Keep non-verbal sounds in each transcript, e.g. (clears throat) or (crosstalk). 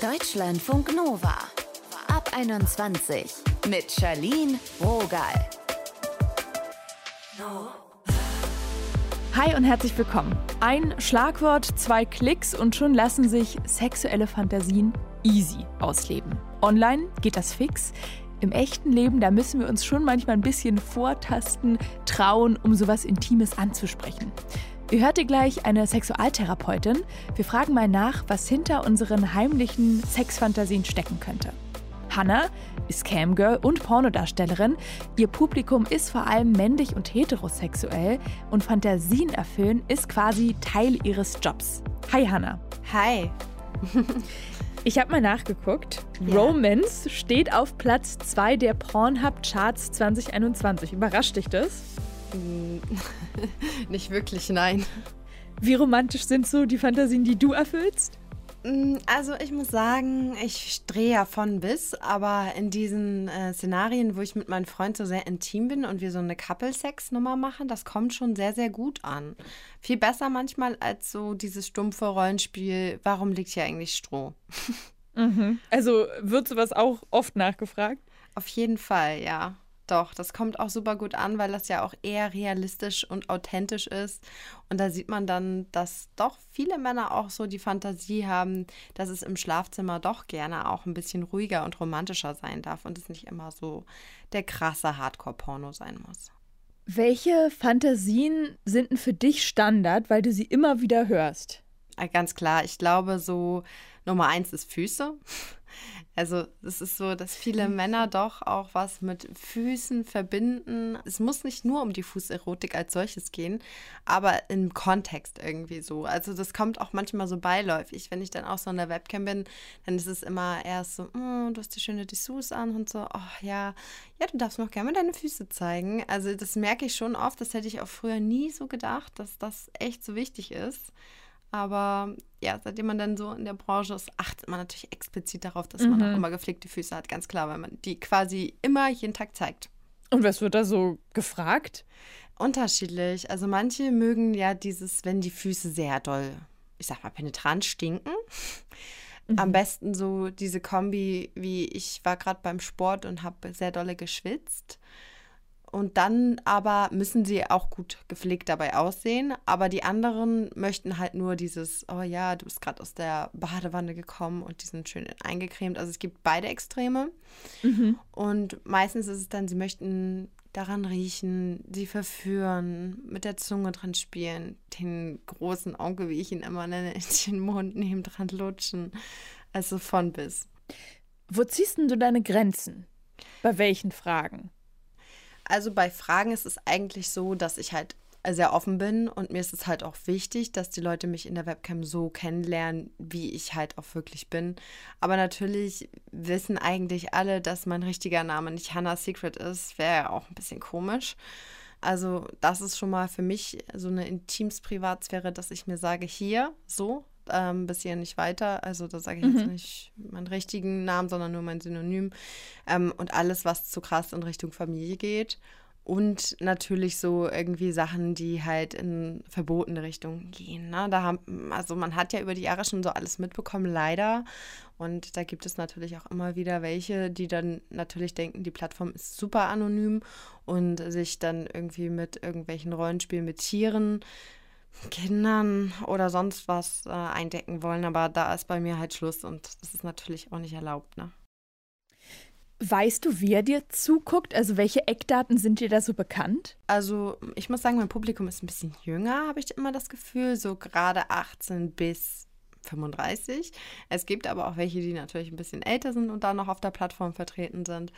Deutschlandfunk Nova. Ab 21 mit Charlene Rogal. Hi und herzlich willkommen. Ein Schlagwort, zwei Klicks und schon lassen sich sexuelle Fantasien easy ausleben. Online geht das fix. Im echten Leben, da müssen wir uns schon manchmal ein bisschen vortasten, trauen, um sowas Intimes anzusprechen. Ihr hört ihr gleich eine Sexualtherapeutin. Wir fragen mal nach, was hinter unseren heimlichen Sexfantasien stecken könnte. Hannah ist Camgirl und Pornodarstellerin. Ihr Publikum ist vor allem männlich und heterosexuell und Fantasien erfüllen ist quasi Teil ihres Jobs. Hi Hannah. Hi. (laughs) Ich habe mal nachgeguckt. Ja. Romance steht auf Platz 2 der Pornhub-Charts 2021. Überrascht dich das? (laughs) Nicht wirklich, nein. Wie romantisch sind so die Fantasien, die du erfüllst? Mm, Also ich muss sagen, ich drehe ja von bis, aber in diesen äh, Szenarien, wo ich mit meinem Freund so sehr intim bin und wir so eine Couple-Sex-Nummer machen, das kommt schon sehr, sehr gut an. Viel besser manchmal als so dieses stumpfe Rollenspiel, warum liegt hier eigentlich Stroh? (laughs) Also wird sowas auch oft nachgefragt? Auf jeden Fall, ja. Doch, das kommt auch super gut an, weil das ja auch eher realistisch und authentisch ist. Und da sieht man dann, dass doch viele Männer auch so die Fantasie haben, dass es im Schlafzimmer doch gerne auch ein bisschen ruhiger und romantischer sein darf und es nicht immer so der krasse Hardcore-Porno sein muss. Welche Fantasien sind denn für dich Standard, weil du sie immer wieder hörst? Äh, Ganz klar, ich glaube, so Nummer eins ist Füße. Also es ist so, dass viele Männer doch auch was mit Füßen verbinden. Es muss nicht nur um die Fußerotik als solches gehen, aber im Kontext irgendwie so. Also das kommt auch manchmal so beiläufig. Wenn ich dann auch so in der Webcam bin, dann ist es immer erst so, "Mm, du hast die schöne Dessous an und so, oh ja, ja, du darfst mir auch gerne deine Füße zeigen. Also das merke ich schon oft, das hätte ich auch früher nie so gedacht, dass das echt so wichtig ist. Aber ja, seitdem man dann so in der Branche ist, achtet man natürlich explizit darauf, dass man auch immer gepflegte Füße hat, ganz klar, weil man die quasi immer jeden Tag zeigt. Und was wird da so gefragt? Unterschiedlich. Also manche mögen ja dieses, wenn die Füße sehr doll, ich sag mal, penetrant stinken. Am besten so diese Kombi, wie ich war gerade beim Sport und habe sehr dolle geschwitzt. Und dann aber müssen sie auch gut gepflegt dabei aussehen. Aber die anderen möchten halt nur dieses, oh ja, du bist gerade aus der Badewanne gekommen und die sind schön eingecremt. Also es gibt beide Extreme. Und meistens ist es dann, sie möchten daran riechen, sie verführen, mit der Zunge dran spielen, den großen Onkel, wie ich ihn immer nenne, (laughs) in den Mund nehmen, dran lutschen. Also von bis. Wo ziehst denn du deine Grenzen? Bei welchen Fragen? Also bei Fragen ist es eigentlich so, dass ich halt sehr offen bin und mir ist es halt auch wichtig, dass die Leute mich in der Webcam so kennenlernen, wie ich halt auch wirklich bin. Aber natürlich wissen eigentlich alle, dass mein richtiger Name nicht Hannah Secret ist. Wäre ja auch ein bisschen komisch. Also das ist schon mal für mich so eine Intims-Privatsphäre, dass ich mir sage, hier, so, ähm, bis hier nicht weiter. Also da sage ich jetzt nicht meinen richtigen Namen, sondern nur mein Synonym. Ähm, und alles, was zu krass in Richtung Familie geht. Und natürlich so irgendwie Sachen, die halt in verbotene Richtung gehen. Ne? Da haben, also man hat ja über die Jahre schon so alles mitbekommen, leider. Und da gibt es natürlich auch immer wieder welche, die dann natürlich denken, die Plattform ist super anonym und sich dann irgendwie mit irgendwelchen Rollenspielen mit Tieren, Kindern oder sonst was äh, eindecken wollen. Aber da ist bei mir halt Schluss und das ist natürlich auch nicht erlaubt. Ne? Weißt du, wer dir zuguckt? Also welche Eckdaten sind dir da so bekannt? Also ich muss sagen, mein Publikum ist ein bisschen jünger, habe ich immer das Gefühl, so gerade 18 bis 35. Es gibt aber auch welche, die natürlich ein bisschen älter sind und da noch auf der Plattform vertreten sind.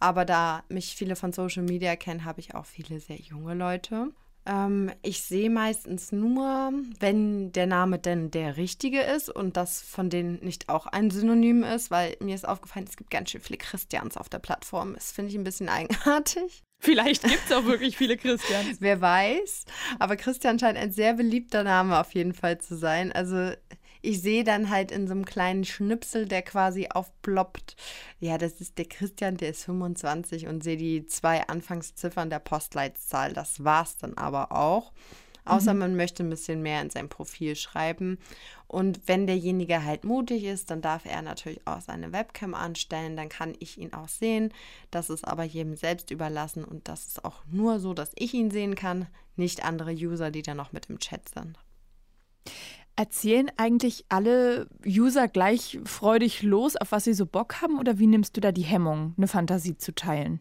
Aber da mich viele von Social Media kennen, habe ich auch viele sehr junge Leute. Ähm, ich sehe meistens nur, wenn der Name denn der richtige ist und das von denen nicht auch ein Synonym ist, weil mir ist aufgefallen, es gibt ganz schön viele Christians auf der Plattform. Das finde ich ein bisschen eigenartig. Vielleicht gibt es auch wirklich viele Christians. (laughs) Wer weiß. Aber Christian scheint ein sehr beliebter Name auf jeden Fall zu sein. Also ich sehe dann halt in so einem kleinen Schnipsel, der quasi aufploppt. Ja, das ist der Christian, der ist 25 und sehe die zwei Anfangsziffern der Postleitzahl. Das war's dann aber auch. Außer mhm. man möchte ein bisschen mehr in sein Profil schreiben. Und wenn derjenige halt mutig ist, dann darf er natürlich auch seine Webcam anstellen. Dann kann ich ihn auch sehen. Das ist aber jedem selbst überlassen. Und das ist auch nur so, dass ich ihn sehen kann, nicht andere User, die dann noch mit im Chat sind. Erzählen eigentlich alle User gleich freudig los, auf was sie so Bock haben? Oder wie nimmst du da die Hemmung, eine Fantasie zu teilen?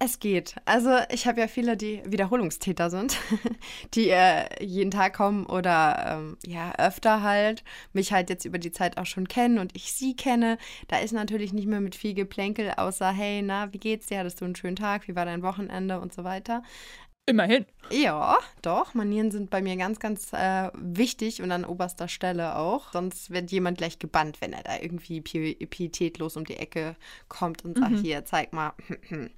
Es geht. Also ich habe ja viele, die Wiederholungstäter sind, (laughs) die äh, jeden Tag kommen oder ähm, ja öfter halt, mich halt jetzt über die Zeit auch schon kennen und ich sie kenne. Da ist natürlich nicht mehr mit viel Geplänkel, außer hey, na, wie geht's dir? Hattest du einen schönen Tag? Wie war dein Wochenende und so weiter. Immerhin. Ja, doch. Manieren sind bei mir ganz, ganz äh, wichtig und an oberster Stelle auch. Sonst wird jemand gleich gebannt, wenn er da irgendwie pietätlos um die Ecke kommt und sagt, mhm. hier, zeig mal. (clears throat)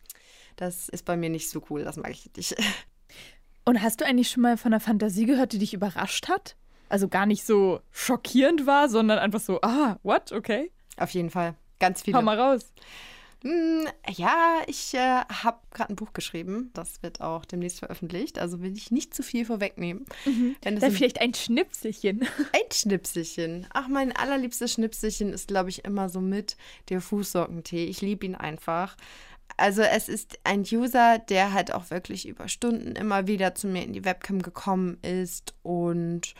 Das ist bei mir nicht so cool, das mag ich nicht. (laughs) Und hast du eigentlich schon mal von einer Fantasie gehört, die dich überrascht hat? Also gar nicht so schockierend war, sondern einfach so, ah, what, okay? Auf jeden Fall. Ganz viele. Hau mal raus. Hm, ja, ich äh, habe gerade ein Buch geschrieben. Das wird auch demnächst veröffentlicht. Also will ich nicht zu viel vorwegnehmen. Mhm. Dann vielleicht ein Schnipselchen. (laughs) Ein Schnipselchen. Ach, mein allerliebstes Schnipselchen ist, glaube ich, immer so mit der Fußsockentee. Ich liebe ihn einfach. Also es ist ein User, der halt auch wirklich über Stunden immer wieder zu mir in die Webcam gekommen ist und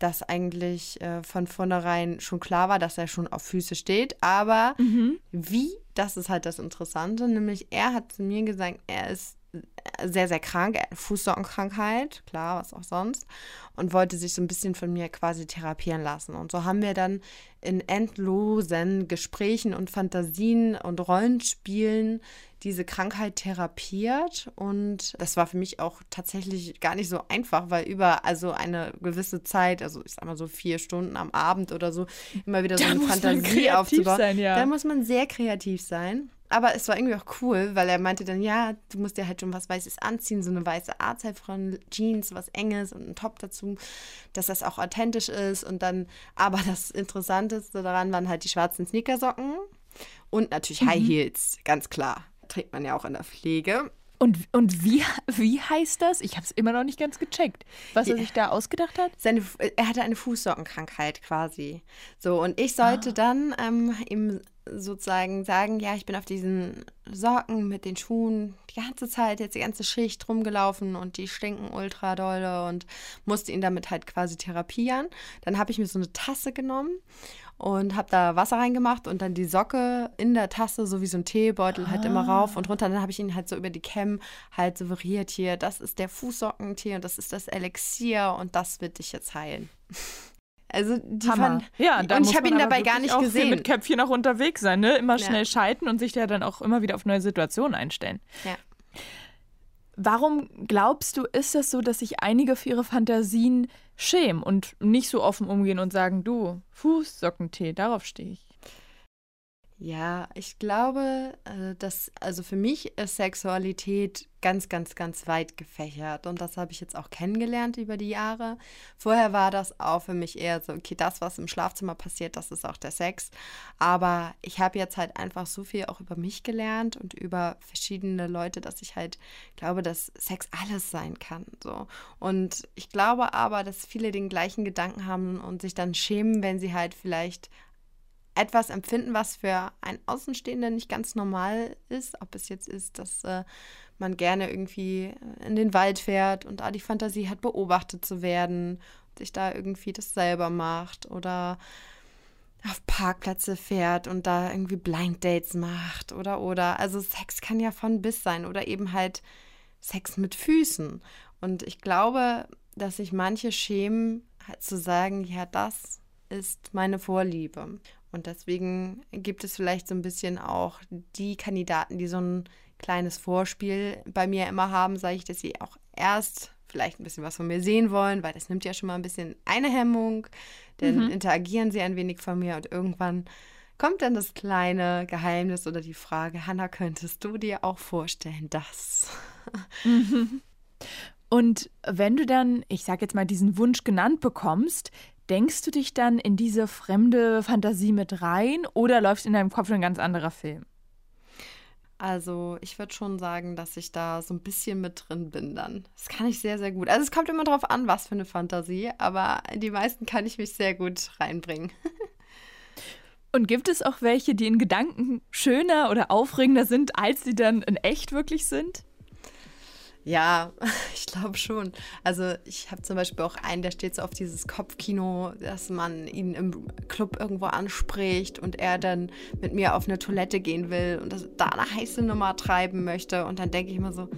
das eigentlich äh, von vornherein schon klar war, dass er schon auf Füße steht. Aber mhm. wie, das ist halt das Interessante, nämlich er hat zu mir gesagt, er ist sehr, sehr krank, Fußsockenkrankheit, klar, was auch sonst, und wollte sich so ein bisschen von mir quasi therapieren lassen. Und so haben wir dann in endlosen Gesprächen und Fantasien und Rollenspielen diese Krankheit therapiert. Und das war für mich auch tatsächlich gar nicht so einfach, weil über also eine gewisse Zeit, also ich sag mal so vier Stunden am Abend oder so, immer wieder so da eine Fantasie aufzubauen. Sein, ja. Da muss man sehr kreativ sein. Aber es war irgendwie auch cool, weil er meinte dann, ja, du musst dir halt schon was Weißes anziehen, so eine weiße von Jeans, was Enges und einen Top dazu, dass das auch authentisch ist. Und dann, aber das Interessanteste daran waren halt die schwarzen Sneakersocken und natürlich mhm. High Heels, ganz klar. Trägt man ja auch in der Pflege. Und, und wie, wie heißt das? Ich habe es immer noch nicht ganz gecheckt, was er sich da ausgedacht hat. Seine, er hatte eine Fußsockenkrankheit quasi. So, und ich sollte ah. dann ähm, ihm sozusagen sagen, ja, ich bin auf diesen Socken mit den Schuhen die ganze Zeit, jetzt die ganze Schicht rumgelaufen und die stinken ultra dolle und musste ihn damit halt quasi therapieren. Dann habe ich mir so eine Tasse genommen und habe da Wasser reingemacht und dann die Socke in der Tasse, so wie so ein Teebeutel, ah. halt immer ah. rauf und runter. Dann habe ich ihn halt so über die Cam halt suggeriert hier, das ist der Fußsockentee und das ist das Elixier und das wird dich jetzt heilen. Also die fand, ja, da und ich habe ihn dabei gar nicht gesehen. Mit Köpfchen auch unterwegs sein, ne? Immer schnell ja. schalten und sich ja dann auch immer wieder auf neue Situationen einstellen. Ja. Warum glaubst du, ist es so, dass sich einige für ihre Fantasien schämen und nicht so offen umgehen und sagen, du, Fußsockentee, darauf stehe ich? Ja, ich glaube, äh, dass, also für mich ist Sexualität ganz, ganz, ganz weit gefächert und das habe ich jetzt auch kennengelernt über die Jahre. Vorher war das auch für mich eher so, okay, das, was im Schlafzimmer passiert, das ist auch der Sex. Aber ich habe jetzt halt einfach so viel auch über mich gelernt und über verschiedene Leute, dass ich halt glaube, dass Sex alles sein kann. So. Und ich glaube aber, dass viele den gleichen Gedanken haben und sich dann schämen, wenn sie halt vielleicht etwas empfinden, was für ein Außenstehender nicht ganz normal ist. Ob es jetzt ist, dass äh, man gerne irgendwie in den Wald fährt und da die Fantasie hat, beobachtet zu werden, sich da irgendwie das selber macht oder auf Parkplätze fährt und da irgendwie Blind Dates macht oder oder. Also Sex kann ja von bis sein oder eben halt Sex mit Füßen. Und ich glaube, dass sich manche schämen, halt zu sagen, ja, das ist meine Vorliebe. Und deswegen gibt es vielleicht so ein bisschen auch die Kandidaten, die so ein kleines Vorspiel bei mir immer haben, sage ich, dass sie auch erst vielleicht ein bisschen was von mir sehen wollen, weil das nimmt ja schon mal ein bisschen eine Hemmung, dann mhm. interagieren sie ein wenig von mir und irgendwann kommt dann das kleine Geheimnis oder die Frage, Hanna, könntest du dir auch vorstellen, dass? Mhm. Und wenn du dann, ich sage jetzt mal, diesen Wunsch genannt bekommst, Denkst du dich dann in diese fremde Fantasie mit rein oder läuft in deinem Kopf ein ganz anderer Film? Also ich würde schon sagen, dass ich da so ein bisschen mit drin bin dann. Das kann ich sehr, sehr gut. Also es kommt immer darauf an, was für eine Fantasie, aber in die meisten kann ich mich sehr gut reinbringen. (laughs) Und gibt es auch welche, die in Gedanken schöner oder aufregender sind, als sie dann in echt wirklich sind? Ja, (laughs) ich glaube schon. Also ich habe zum Beispiel auch einen, der steht so auf dieses Kopfkino, dass man ihn im Club irgendwo anspricht und er dann mit mir auf eine Toilette gehen will und das, da eine heiße Nummer treiben möchte. Und dann denke ich immer so,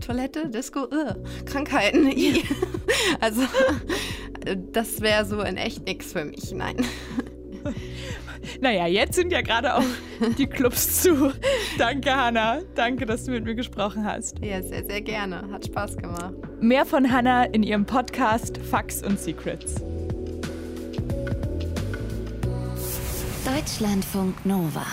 Toilette, Disco, uh, Krankheiten. (laughs) also (laughs) das wäre so in echt nichts für mich, nein. Naja, jetzt sind ja gerade auch (laughs) die Clubs zu. Danke, Hanna. Danke, dass du mit mir gesprochen hast. Ja, sehr, sehr gerne. Hat Spaß gemacht. Mehr von Hanna in ihrem Podcast Facts und Secrets. Deutschlandfunk Nova.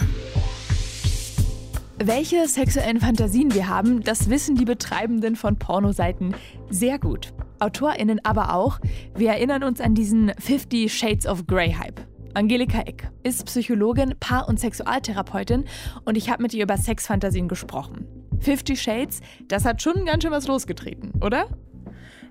Welche sexuellen Fantasien wir haben, das wissen die Betreibenden von Pornoseiten sehr gut. AutorInnen aber auch. Wir erinnern uns an diesen 50 Shades of Grey Hype. Angelika Eck ist Psychologin, Paar- und Sexualtherapeutin und ich habe mit ihr über Sexfantasien gesprochen. Fifty Shades, das hat schon ganz schön was losgetreten, oder?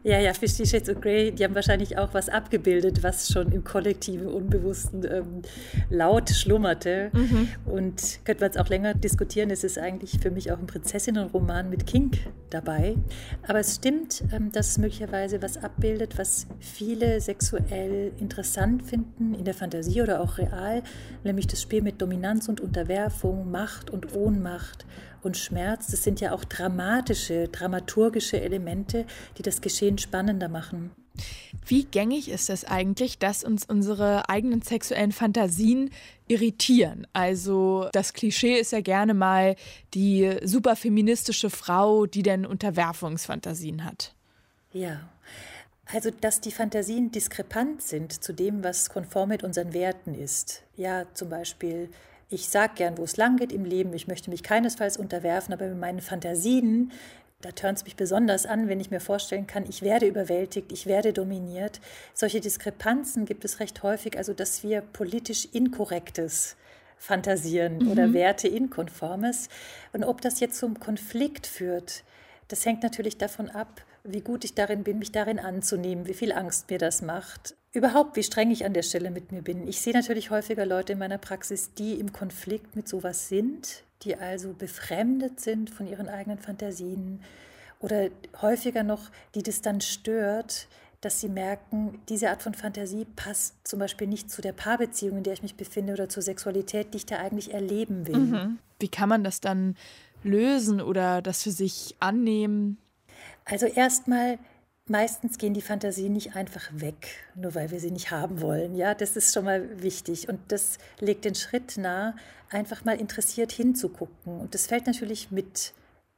Ja, ja, Fifty Shades of Grey, die haben wahrscheinlich auch was abgebildet, was schon im kollektiven Unbewussten ähm, laut schlummerte. Mhm. Und könnte man es auch länger diskutieren, es ist eigentlich für mich auch ein Prinzessinnenroman mit Kink dabei. Aber es stimmt, ähm, dass es möglicherweise was abbildet, was viele sexuell interessant finden, in der Fantasie oder auch real, nämlich das Spiel mit Dominanz und Unterwerfung, Macht und Ohnmacht und Schmerz, das sind ja auch dramatische, dramaturgische Elemente, die das Geschehen spannender machen. Wie gängig ist es eigentlich, dass uns unsere eigenen sexuellen Fantasien irritieren? Also das Klischee ist ja gerne mal die superfeministische Frau, die denn Unterwerfungsfantasien hat. Ja. Also, dass die Fantasien diskrepant sind zu dem, was konform mit unseren Werten ist. Ja, zum Beispiel ich sage gern, wo es lang geht im Leben, ich möchte mich keinesfalls unterwerfen, aber mit meinen Fantasien, da tönt es mich besonders an, wenn ich mir vorstellen kann, ich werde überwältigt, ich werde dominiert. Solche Diskrepanzen gibt es recht häufig, also dass wir politisch Inkorrektes fantasieren mhm. oder Werte inkonformes. Und ob das jetzt zum Konflikt führt, das hängt natürlich davon ab, wie gut ich darin bin, mich darin anzunehmen, wie viel Angst mir das macht. Überhaupt, wie streng ich an der Stelle mit mir bin. Ich sehe natürlich häufiger Leute in meiner Praxis, die im Konflikt mit sowas sind, die also befremdet sind von ihren eigenen Fantasien oder häufiger noch, die das dann stört, dass sie merken, diese Art von Fantasie passt zum Beispiel nicht zu der Paarbeziehung, in der ich mich befinde oder zur Sexualität, die ich da eigentlich erleben will. Mhm. Wie kann man das dann lösen oder das für sich annehmen? Also erstmal, meistens gehen die Fantasien nicht einfach weg, nur weil wir sie nicht haben wollen. Ja, das ist schon mal wichtig und das legt den Schritt nahe, einfach mal interessiert hinzugucken. Und das fällt natürlich mit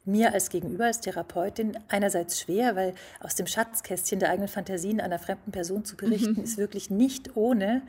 mir als Gegenüber, als Therapeutin einerseits schwer, weil aus dem Schatzkästchen der eigenen Fantasien einer fremden Person zu berichten, mhm. ist wirklich nicht ohne.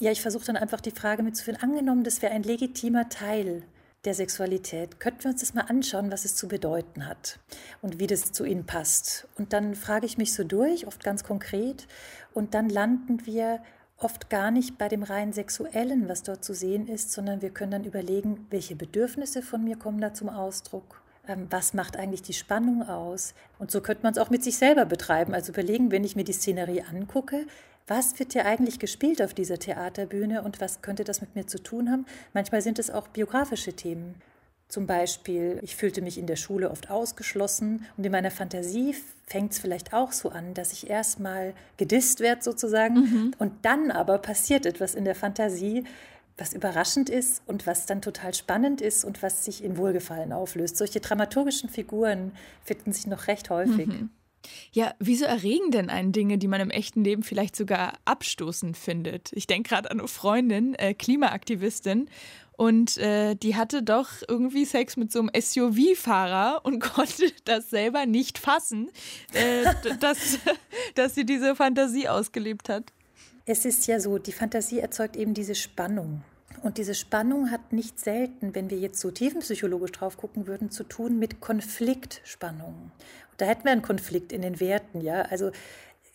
Ja, ich versuche dann einfach die Frage mitzuführen, angenommen, das wäre ein legitimer Teil der Sexualität. Könnten wir uns das mal anschauen, was es zu bedeuten hat und wie das zu ihnen passt. Und dann frage ich mich so durch, oft ganz konkret, und dann landen wir oft gar nicht bei dem rein sexuellen, was dort zu sehen ist, sondern wir können dann überlegen, welche Bedürfnisse von mir kommen da zum Ausdruck. Ähm, was macht eigentlich die Spannung aus? Und so könnte man es auch mit sich selber betreiben. Also überlegen, wenn ich mir die Szenerie angucke, was wird hier eigentlich gespielt auf dieser Theaterbühne und was könnte das mit mir zu tun haben? Manchmal sind es auch biografische Themen. Zum Beispiel, ich fühlte mich in der Schule oft ausgeschlossen und in meiner Fantasie fängt es vielleicht auch so an, dass ich erstmal gedisst werde sozusagen mhm. und dann aber passiert etwas in der Fantasie, was überraschend ist und was dann total spannend ist und was sich in Wohlgefallen auflöst. Solche dramaturgischen Figuren finden sich noch recht häufig. Mhm. Ja, wieso erregen denn einen Dinge, die man im echten Leben vielleicht sogar abstoßend findet? Ich denke gerade an eine Freundin, äh, Klimaaktivistin, und äh, die hatte doch irgendwie Sex mit so einem SUV-Fahrer und (laughs) konnte das selber nicht fassen, äh, dass, (laughs) dass sie diese Fantasie ausgelebt hat. Es ist ja so, die Fantasie erzeugt eben diese Spannung. Und diese Spannung hat nicht selten, wenn wir jetzt so tiefenpsychologisch drauf gucken würden, zu tun mit Konfliktspannungen. Da hätten wir einen Konflikt in den Werten, ja. Also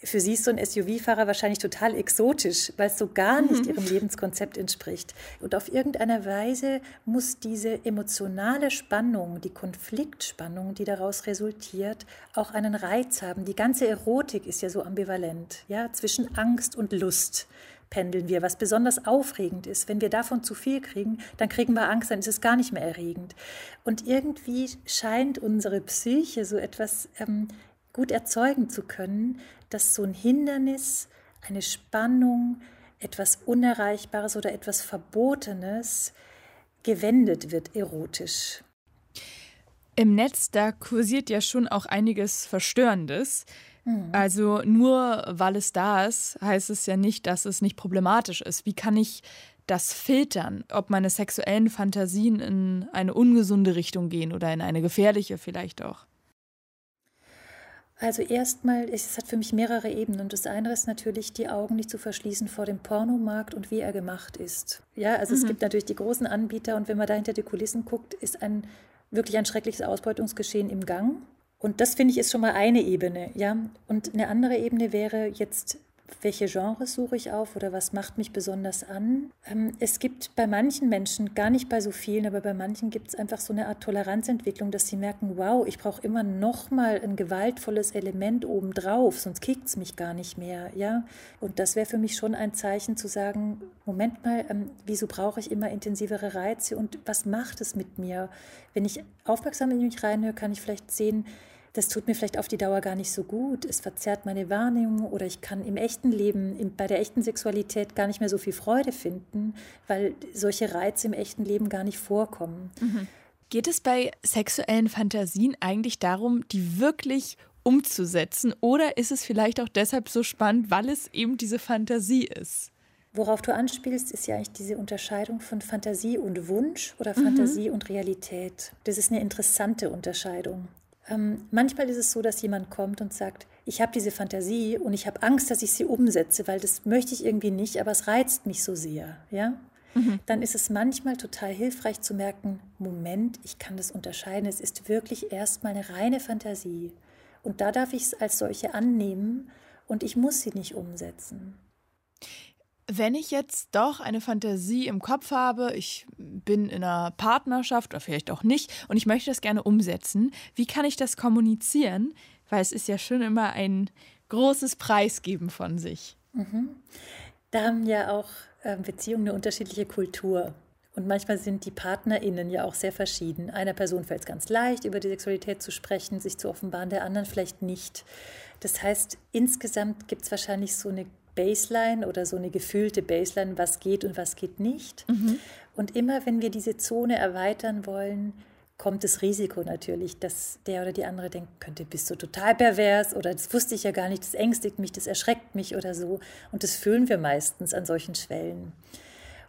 für sie ist so ein SUV-Fahrer wahrscheinlich total exotisch, weil es so gar nicht mhm. ihrem Lebenskonzept entspricht. Und auf irgendeine Weise muss diese emotionale Spannung, die Konfliktspannung, die daraus resultiert, auch einen Reiz haben. Die ganze Erotik ist ja so ambivalent, ja, zwischen Angst und Lust pendeln wir, was besonders aufregend ist. Wenn wir davon zu viel kriegen, dann kriegen wir Angst, dann ist es gar nicht mehr erregend. Und irgendwie scheint unsere Psyche so etwas ähm, gut erzeugen zu können, dass so ein Hindernis, eine Spannung, etwas Unerreichbares oder etwas Verbotenes gewendet wird erotisch. Im Netz, da kursiert ja schon auch einiges Verstörendes. Mhm. Also nur weil es da ist, heißt es ja nicht, dass es nicht problematisch ist. Wie kann ich das filtern, ob meine sexuellen Fantasien in eine ungesunde Richtung gehen oder in eine gefährliche vielleicht auch? Also erstmal, es hat für mich mehrere Ebenen und das eine ist natürlich, die Augen nicht zu verschließen vor dem Pornomarkt und wie er gemacht ist. Ja, also mhm. es gibt natürlich die großen Anbieter und wenn man da hinter die Kulissen guckt, ist ein wirklich ein schreckliches Ausbeutungsgeschehen im Gang. Und das finde ich ist schon mal eine Ebene, ja. Und eine andere Ebene wäre jetzt welche Genres suche ich auf oder was macht mich besonders an. Ähm, es gibt bei manchen Menschen, gar nicht bei so vielen, aber bei manchen gibt es einfach so eine Art Toleranzentwicklung, dass sie merken, wow, ich brauche immer noch mal ein gewaltvolles Element obendrauf, sonst kickt es mich gar nicht mehr. Ja? Und das wäre für mich schon ein Zeichen zu sagen, Moment mal, ähm, wieso brauche ich immer intensivere Reize und was macht es mit mir? Wenn ich aufmerksam in mich reinhöre, kann ich vielleicht sehen, das tut mir vielleicht auf die Dauer gar nicht so gut, es verzerrt meine Wahrnehmung oder ich kann im echten Leben, in, bei der echten Sexualität gar nicht mehr so viel Freude finden, weil solche Reize im echten Leben gar nicht vorkommen. Mhm. Geht es bei sexuellen Fantasien eigentlich darum, die wirklich umzusetzen oder ist es vielleicht auch deshalb so spannend, weil es eben diese Fantasie ist? Worauf du anspielst, ist ja eigentlich diese Unterscheidung von Fantasie und Wunsch oder Fantasie mhm. und Realität. Das ist eine interessante Unterscheidung. Ähm, manchmal ist es so, dass jemand kommt und sagt, ich habe diese Fantasie und ich habe Angst, dass ich sie umsetze, weil das möchte ich irgendwie nicht, aber es reizt mich so sehr. Ja? Mhm. Dann ist es manchmal total hilfreich zu merken, Moment, ich kann das unterscheiden, es ist wirklich erstmal eine reine Fantasie. Und da darf ich es als solche annehmen und ich muss sie nicht umsetzen. Wenn ich jetzt doch eine Fantasie im Kopf habe, ich bin in einer Partnerschaft oder vielleicht auch nicht und ich möchte das gerne umsetzen, wie kann ich das kommunizieren? Weil es ist ja schon immer ein großes Preisgeben von sich. Mhm. Da haben ja auch äh, Beziehungen eine unterschiedliche Kultur. Und manchmal sind die PartnerInnen ja auch sehr verschieden. Einer Person fällt es ganz leicht, über die Sexualität zu sprechen, sich zu offenbaren, der anderen vielleicht nicht. Das heißt, insgesamt gibt es wahrscheinlich so eine Baseline oder so eine gefühlte Baseline, was geht und was geht nicht. Mhm. Und immer wenn wir diese Zone erweitern wollen, kommt das Risiko natürlich, dass der oder die andere denkt, könnte, bist du total pervers oder das wusste ich ja gar nicht, das ängstigt mich, das erschreckt mich oder so. Und das fühlen wir meistens an solchen Schwellen.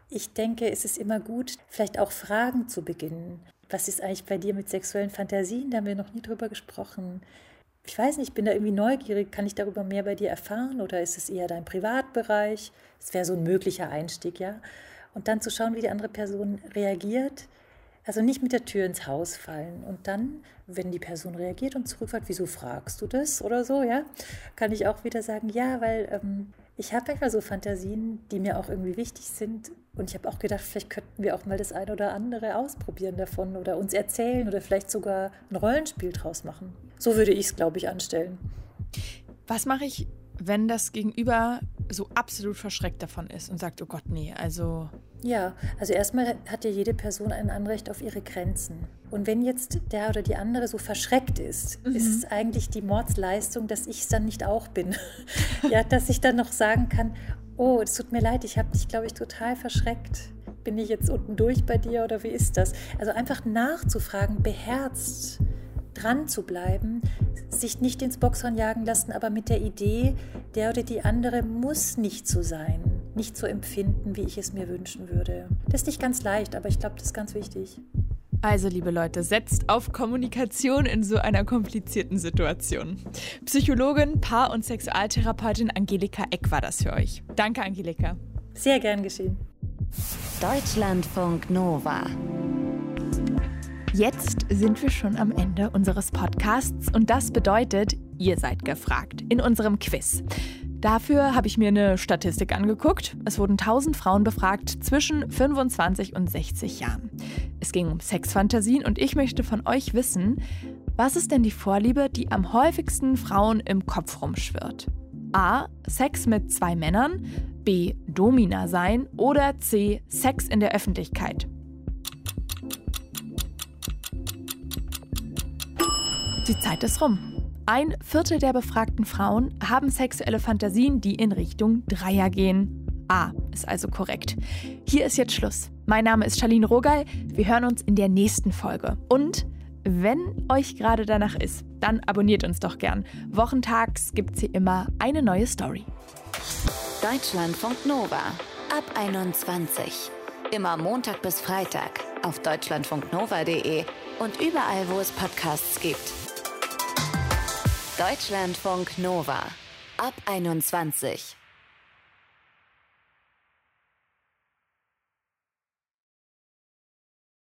Ich denke, es ist immer gut, vielleicht auch Fragen zu beginnen. Was ist eigentlich bei dir mit sexuellen Fantasien? Da haben wir noch nie drüber gesprochen ich weiß nicht, ich bin da irgendwie neugierig, kann ich darüber mehr bei dir erfahren oder ist es eher dein Privatbereich? Das wäre so ein möglicher Einstieg, ja. Und dann zu schauen, wie die andere Person reagiert. Also nicht mit der Tür ins Haus fallen. Und dann, wenn die Person reagiert und zurückfällt, wieso fragst du das oder so, ja, kann ich auch wieder sagen, ja, weil ähm, ich habe manchmal so Fantasien, die mir auch irgendwie wichtig sind. Und ich habe auch gedacht, vielleicht könnten wir auch mal das eine oder andere ausprobieren davon oder uns erzählen oder vielleicht sogar ein Rollenspiel draus machen. So würde ich es, glaube ich, anstellen. Was mache ich, wenn das Gegenüber so absolut verschreckt davon ist und sagt, oh Gott, nee, also. Ja, also erstmal hat ja jede Person ein Anrecht auf ihre Grenzen. Und wenn jetzt der oder die andere so verschreckt ist, mhm. ist es eigentlich die Mordsleistung, dass ich es dann nicht auch bin. (laughs) ja, dass ich dann noch sagen kann, oh, es tut mir leid, ich habe dich, glaube ich, total verschreckt. Bin ich jetzt unten durch bei dir oder wie ist das? Also einfach nachzufragen, beherzt dran zu bleiben, sich nicht ins Boxhorn jagen lassen, aber mit der Idee, der oder die andere muss nicht so sein, nicht so empfinden, wie ich es mir wünschen würde. Das ist nicht ganz leicht, aber ich glaube, das ist ganz wichtig. Also, liebe Leute, setzt auf Kommunikation in so einer komplizierten Situation. Psychologin, Paar- und Sexualtherapeutin Angelika Eck war das für euch. Danke, Angelika. Sehr gern geschehen. Deutschlandfunk Nova. Jetzt sind wir schon am Ende unseres Podcasts und das bedeutet, ihr seid gefragt in unserem Quiz. Dafür habe ich mir eine Statistik angeguckt. Es wurden 1000 Frauen befragt zwischen 25 und 60 Jahren. Es ging um Sexfantasien und ich möchte von euch wissen, was ist denn die Vorliebe, die am häufigsten Frauen im Kopf rumschwirrt? A. Sex mit zwei Männern, B. Domina sein oder C. Sex in der Öffentlichkeit. Die Zeit ist rum. Ein Viertel der befragten Frauen haben sexuelle Fantasien, die in Richtung Dreier gehen. A ist also korrekt. Hier ist jetzt Schluss. Mein Name ist Charlene Rogal. Wir hören uns in der nächsten Folge. Und wenn euch gerade danach ist, dann abonniert uns doch gern. Wochentags gibt es hier immer eine neue Story. Deutschlandfunk Nova ab 21. Immer Montag bis Freitag auf deutschlandfunknova.de und überall, wo es Podcasts gibt. Deutschlandfunk Nova ab 21.